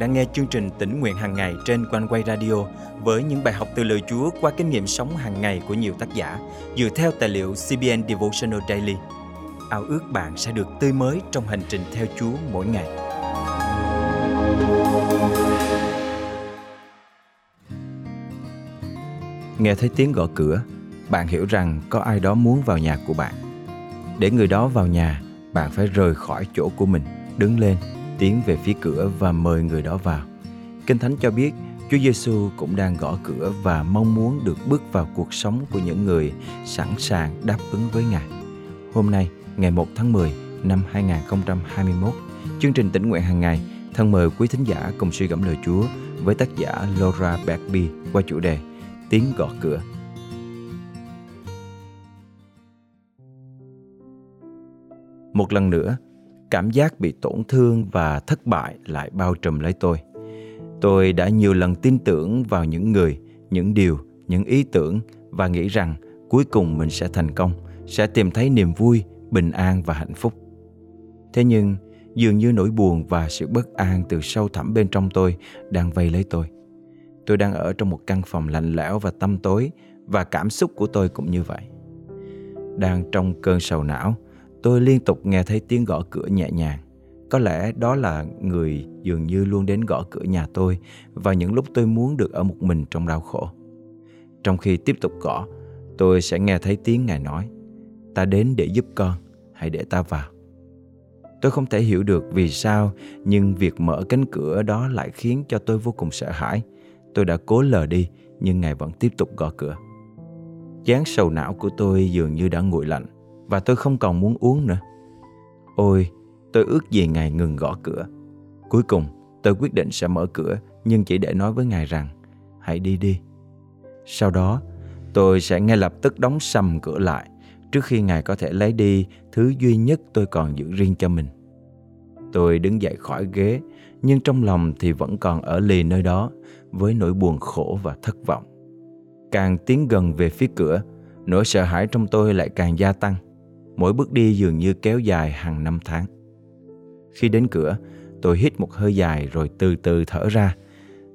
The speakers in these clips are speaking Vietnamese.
đang nghe chương trình tỉnh nguyện hàng ngày trên quanh quay radio với những bài học từ lời Chúa qua kinh nghiệm sống hàng ngày của nhiều tác giả dựa theo tài liệu CBN Devotional Daily. Ao ước bạn sẽ được tươi mới trong hành trình theo Chúa mỗi ngày. Nghe thấy tiếng gõ cửa, bạn hiểu rằng có ai đó muốn vào nhà của bạn. Để người đó vào nhà, bạn phải rời khỏi chỗ của mình, đứng lên tiến về phía cửa và mời người đó vào. Kinh Thánh cho biết Chúa Giêsu cũng đang gõ cửa và mong muốn được bước vào cuộc sống của những người sẵn sàng đáp ứng với Ngài. Hôm nay, ngày 1 tháng 10 năm 2021, chương trình tỉnh nguyện hàng ngày thân mời quý thính giả cùng suy gẫm lời Chúa với tác giả Laura Bagby qua chủ đề Tiếng gõ cửa. Một lần nữa, cảm giác bị tổn thương và thất bại lại bao trùm lấy tôi. Tôi đã nhiều lần tin tưởng vào những người, những điều, những ý tưởng và nghĩ rằng cuối cùng mình sẽ thành công, sẽ tìm thấy niềm vui, bình an và hạnh phúc. Thế nhưng, dường như nỗi buồn và sự bất an từ sâu thẳm bên trong tôi đang vây lấy tôi. Tôi đang ở trong một căn phòng lạnh lẽo và tăm tối và cảm xúc của tôi cũng như vậy. Đang trong cơn sầu não tôi liên tục nghe thấy tiếng gõ cửa nhẹ nhàng. Có lẽ đó là người dường như luôn đến gõ cửa nhà tôi vào những lúc tôi muốn được ở một mình trong đau khổ. Trong khi tiếp tục gõ, tôi sẽ nghe thấy tiếng ngài nói, ta đến để giúp con, hãy để ta vào. Tôi không thể hiểu được vì sao, nhưng việc mở cánh cửa đó lại khiến cho tôi vô cùng sợ hãi. Tôi đã cố lờ đi, nhưng ngài vẫn tiếp tục gõ cửa. Chán sầu não của tôi dường như đã nguội lạnh và tôi không còn muốn uống nữa. Ôi, tôi ước gì Ngài ngừng gõ cửa. Cuối cùng, tôi quyết định sẽ mở cửa nhưng chỉ để nói với Ngài rằng hãy đi đi. Sau đó, tôi sẽ ngay lập tức đóng sầm cửa lại trước khi Ngài có thể lấy đi thứ duy nhất tôi còn giữ riêng cho mình. Tôi đứng dậy khỏi ghế, nhưng trong lòng thì vẫn còn ở lì nơi đó với nỗi buồn khổ và thất vọng. Càng tiến gần về phía cửa, nỗi sợ hãi trong tôi lại càng gia tăng mỗi bước đi dường như kéo dài hàng năm tháng. Khi đến cửa, tôi hít một hơi dài rồi từ từ thở ra.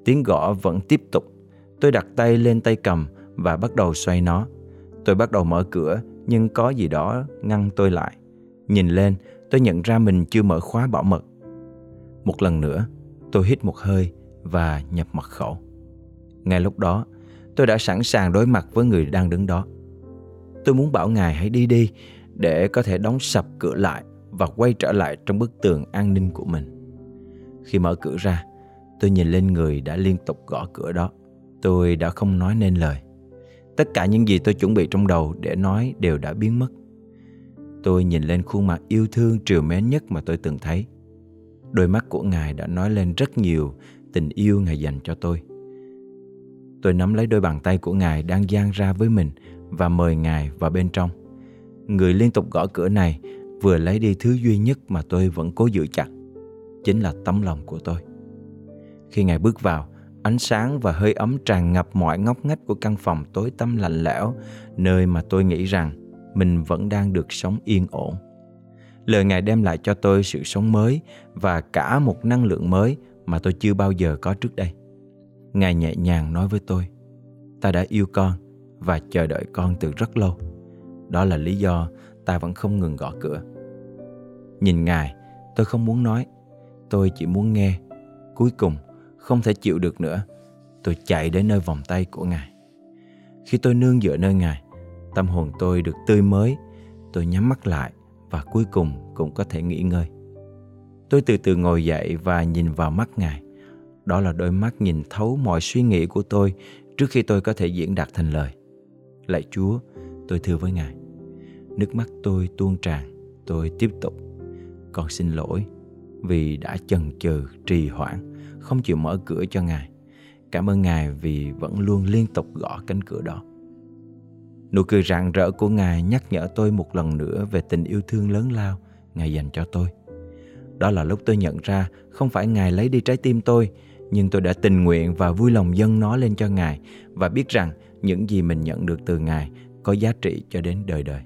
Tiếng gõ vẫn tiếp tục. Tôi đặt tay lên tay cầm và bắt đầu xoay nó. Tôi bắt đầu mở cửa nhưng có gì đó ngăn tôi lại. Nhìn lên, tôi nhận ra mình chưa mở khóa bảo mật. Một lần nữa, tôi hít một hơi và nhập mật khẩu. Ngay lúc đó, tôi đã sẵn sàng đối mặt với người đang đứng đó. Tôi muốn bảo ngài hãy đi đi để có thể đóng sập cửa lại và quay trở lại trong bức tường an ninh của mình. Khi mở cửa ra, tôi nhìn lên người đã liên tục gõ cửa đó. Tôi đã không nói nên lời. Tất cả những gì tôi chuẩn bị trong đầu để nói đều đã biến mất. Tôi nhìn lên khuôn mặt yêu thương triều mến nhất mà tôi từng thấy. Đôi mắt của Ngài đã nói lên rất nhiều tình yêu Ngài dành cho tôi. Tôi nắm lấy đôi bàn tay của Ngài đang dang ra với mình và mời Ngài vào bên trong người liên tục gõ cửa này vừa lấy đi thứ duy nhất mà tôi vẫn cố giữ chặt, chính là tấm lòng của tôi. Khi Ngài bước vào, ánh sáng và hơi ấm tràn ngập mọi ngóc ngách của căn phòng tối tăm lạnh lẽo, nơi mà tôi nghĩ rằng mình vẫn đang được sống yên ổn. Lời Ngài đem lại cho tôi sự sống mới và cả một năng lượng mới mà tôi chưa bao giờ có trước đây. Ngài nhẹ nhàng nói với tôi, ta đã yêu con và chờ đợi con từ rất lâu đó là lý do ta vẫn không ngừng gõ cửa. Nhìn Ngài, tôi không muốn nói, tôi chỉ muốn nghe. Cuối cùng, không thể chịu được nữa, tôi chạy đến nơi vòng tay của Ngài. Khi tôi nương dựa nơi Ngài, tâm hồn tôi được tươi mới, tôi nhắm mắt lại và cuối cùng cũng có thể nghỉ ngơi. Tôi từ từ ngồi dậy và nhìn vào mắt Ngài. Đó là đôi mắt nhìn thấu mọi suy nghĩ của tôi trước khi tôi có thể diễn đạt thành lời. Lạy Chúa, tôi thưa với Ngài. Nước mắt tôi tuôn tràn, tôi tiếp tục. Con xin lỗi vì đã chần chừ, trì hoãn, không chịu mở cửa cho Ngài. Cảm ơn Ngài vì vẫn luôn liên tục gõ cánh cửa đó. Nụ cười rạng rỡ của Ngài nhắc nhở tôi một lần nữa về tình yêu thương lớn lao Ngài dành cho tôi. Đó là lúc tôi nhận ra không phải Ngài lấy đi trái tim tôi, nhưng tôi đã tình nguyện và vui lòng dâng nó lên cho Ngài và biết rằng những gì mình nhận được từ Ngài có giá trị cho đến đời đời.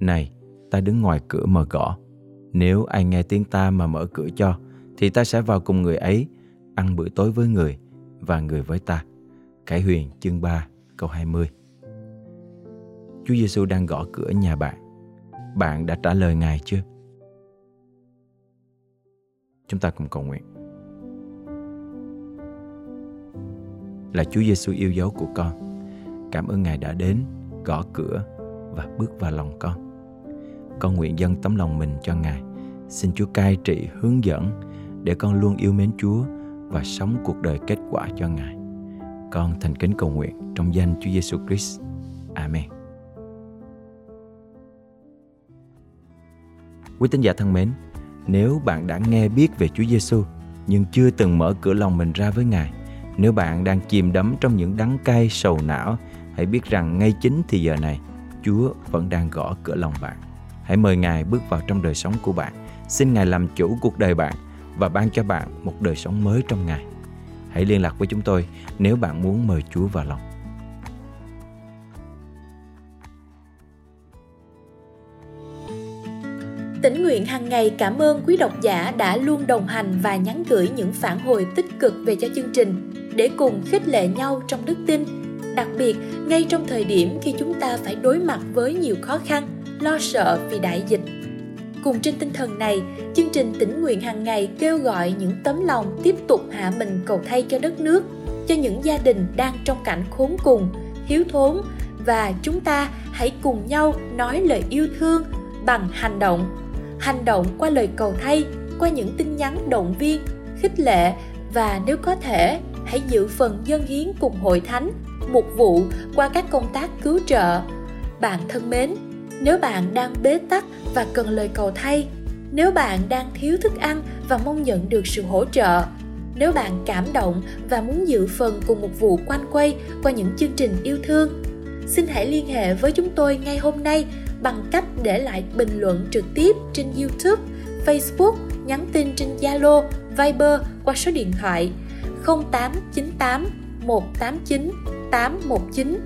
Này, ta đứng ngoài cửa mở gõ. Nếu ai nghe tiếng ta mà mở cửa cho, thì ta sẽ vào cùng người ấy, ăn bữa tối với người và người với ta. Khải Huyền chương 3 câu 20 Chúa Giêsu đang gõ cửa nhà bạn. Bạn đã trả lời Ngài chưa? Chúng ta cùng cầu nguyện. Là Chúa Giêsu yêu dấu của con. Cảm ơn Ngài đã đến, gõ cửa và bước vào lòng con. Con nguyện dâng tấm lòng mình cho Ngài. Xin Chúa cai trị, hướng dẫn để con luôn yêu mến Chúa và sống cuộc đời kết quả cho Ngài. Con thành kính cầu nguyện trong danh Chúa Giêsu Christ. Amen. Quý tín giả thân mến, nếu bạn đã nghe biết về Chúa Giêsu nhưng chưa từng mở cửa lòng mình ra với Ngài, nếu bạn đang chìm đắm trong những đắng cay sầu não, hãy biết rằng ngay chính thì giờ này, Chúa vẫn đang gõ cửa lòng bạn. Hãy mời Ngài bước vào trong đời sống của bạn. Xin Ngài làm chủ cuộc đời bạn và ban cho bạn một đời sống mới trong Ngài. Hãy liên lạc với chúng tôi nếu bạn muốn mời Chúa vào lòng. Tỉnh nguyện hàng ngày cảm ơn quý độc giả đã luôn đồng hành và nhắn gửi những phản hồi tích cực về cho chương trình để cùng khích lệ nhau trong đức tin. Đặc biệt, ngay trong thời điểm khi chúng ta phải đối mặt với nhiều khó khăn, lo sợ vì đại dịch. Cùng trên tinh thần này, chương trình tỉnh nguyện hàng ngày kêu gọi những tấm lòng tiếp tục hạ mình cầu thay cho đất nước, cho những gia đình đang trong cảnh khốn cùng, thiếu thốn và chúng ta hãy cùng nhau nói lời yêu thương bằng hành động hành động qua lời cầu thay qua những tin nhắn động viên khích lệ và nếu có thể hãy giữ phần dân hiến cùng hội thánh mục vụ qua các công tác cứu trợ. Bạn thân mến nếu bạn đang bế tắc và cần lời cầu thay nếu bạn đang thiếu thức ăn và mong nhận được sự hỗ trợ nếu bạn cảm động và muốn dự phần cùng một vụ quanh quay qua những chương trình yêu thương xin hãy liên hệ với chúng tôi ngay hôm nay bằng cách để lại bình luận trực tiếp trên YouTube, Facebook, nhắn tin trên Zalo, Viber qua số điện thoại 0898 189 819.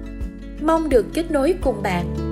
Mong được kết nối cùng bạn.